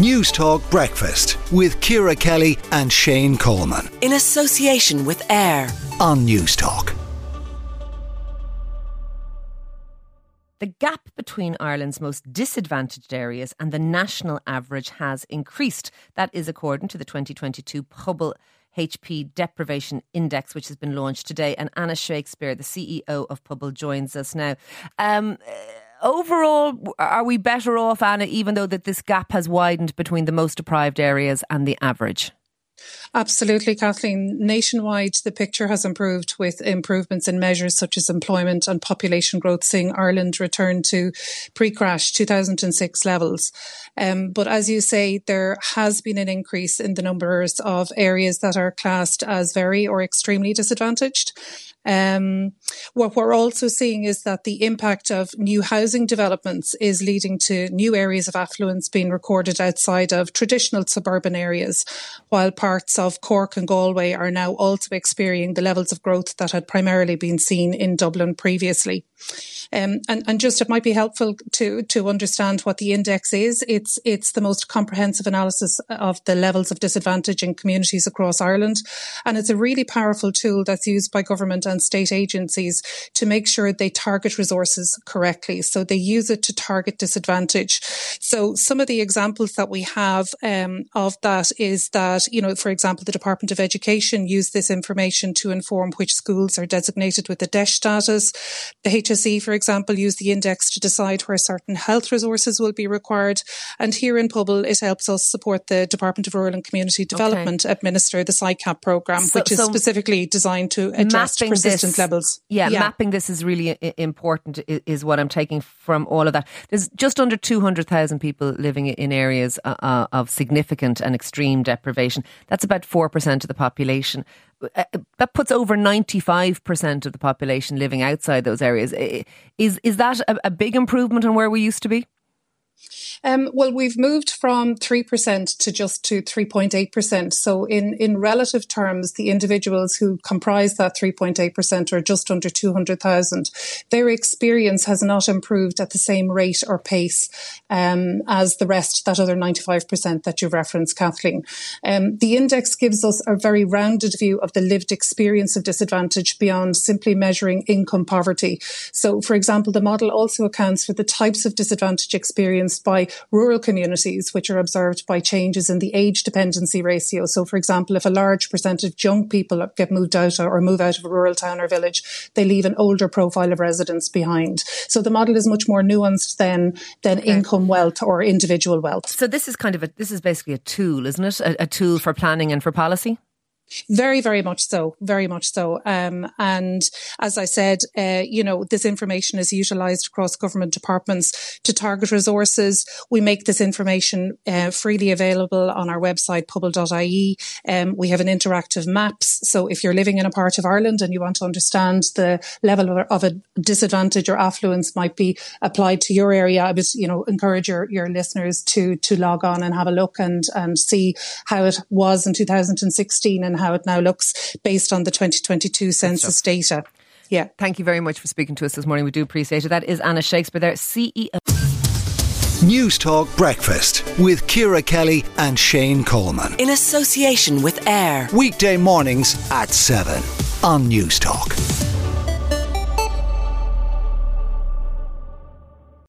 Newstalk Breakfast with Ciara Kelly and Shane Coleman. In association with AIR on Newstalk. The gap between Ireland's most disadvantaged areas and the national average has increased. That is according to the 2022 Pobal HP Deprivation Index, which has been launched today. And Anna Shakespeare, the CEO of Pobal, joins us now. Um, overall, are we better off, Anna, even though that this gap has widened between the most deprived areas and the average? Absolutely, Kathleen. Nationwide, the picture has improved with improvements in measures such as employment and population growth, seeing Ireland return to pre crash 2006 levels. Um, but as you say, there has been an increase in the numbers of areas that are classed as very or extremely disadvantaged. Um, what we're also seeing is that the impact of new housing developments is leading to new areas of affluence being recorded outside of traditional suburban areas, while parts of Cork and Galway are now also experiencing the levels of growth that had primarily been seen in Dublin previously. Um, and, and just it might be helpful to to understand what the index is. It's it's the most comprehensive analysis of the levels of disadvantage in communities across Ireland, and it's a really powerful tool that's used by government and state agencies to make sure they target resources correctly. So they use it to target disadvantage. So some of the examples that we have um, of that is that you know, for example, the Department of Education use this information to inform which schools are designated with the DEIS status. The HSE, for example, use the index to decide where certain health resources will be required. And here in Pobal, it helps us support the Department of Rural and Community Development okay. administer the SICAP programme, so, which is so specifically designed to address persistent this, levels. Yeah, yeah, mapping this is really important, is what I'm taking from all of that. There's just under 200,000 people living in areas uh, uh, of significant and extreme deprivation. That's about 4% of the population. Uh, that puts over 95% of the population living outside those areas. Is, is that a, a big improvement on where we used to be? Um, well, we've moved from 3% to just to 3.8%. So in, in relative terms, the individuals who comprise that 3.8% are just under 200,000. Their experience has not improved at the same rate or pace um, as the rest, that other 95% that you referenced, Kathleen. Um, the index gives us a very rounded view of the lived experience of disadvantage beyond simply measuring income poverty. So, for example, the model also accounts for the types of disadvantage experienced by rural communities, which are observed by changes in the age dependency ratio. So, for example, if a large percentage of young people get moved out or move out of a rural town or village, they leave an older profile of residents behind. So the model is much more nuanced than than okay. income wealth or individual wealth. So this is kind of a this is basically a tool, isn't it? a, a tool for planning and for policy. Very, very much so. Very much so. Um, and as I said, uh, you know, this information is utilized across government departments to target resources. We make this information uh, freely available on our website, pobal.ie. Um, we have an interactive maps. So if you're living in a part of Ireland and you want to understand the level of, of a disadvantage or affluence might be applied to your area, I would, you know, encourage your, your listeners to, to log on and have a look and, and see how it was in 2016 and how it now looks based on the 2022 census data. Yeah. Thank you very much for speaking to us this morning. We do appreciate it. That is Anna Shakespeare there, CEO. Newstalk Breakfast with Ciara Kelly and Shane Coleman. In association with AIR. Weekday mornings at 7 on Newstalk.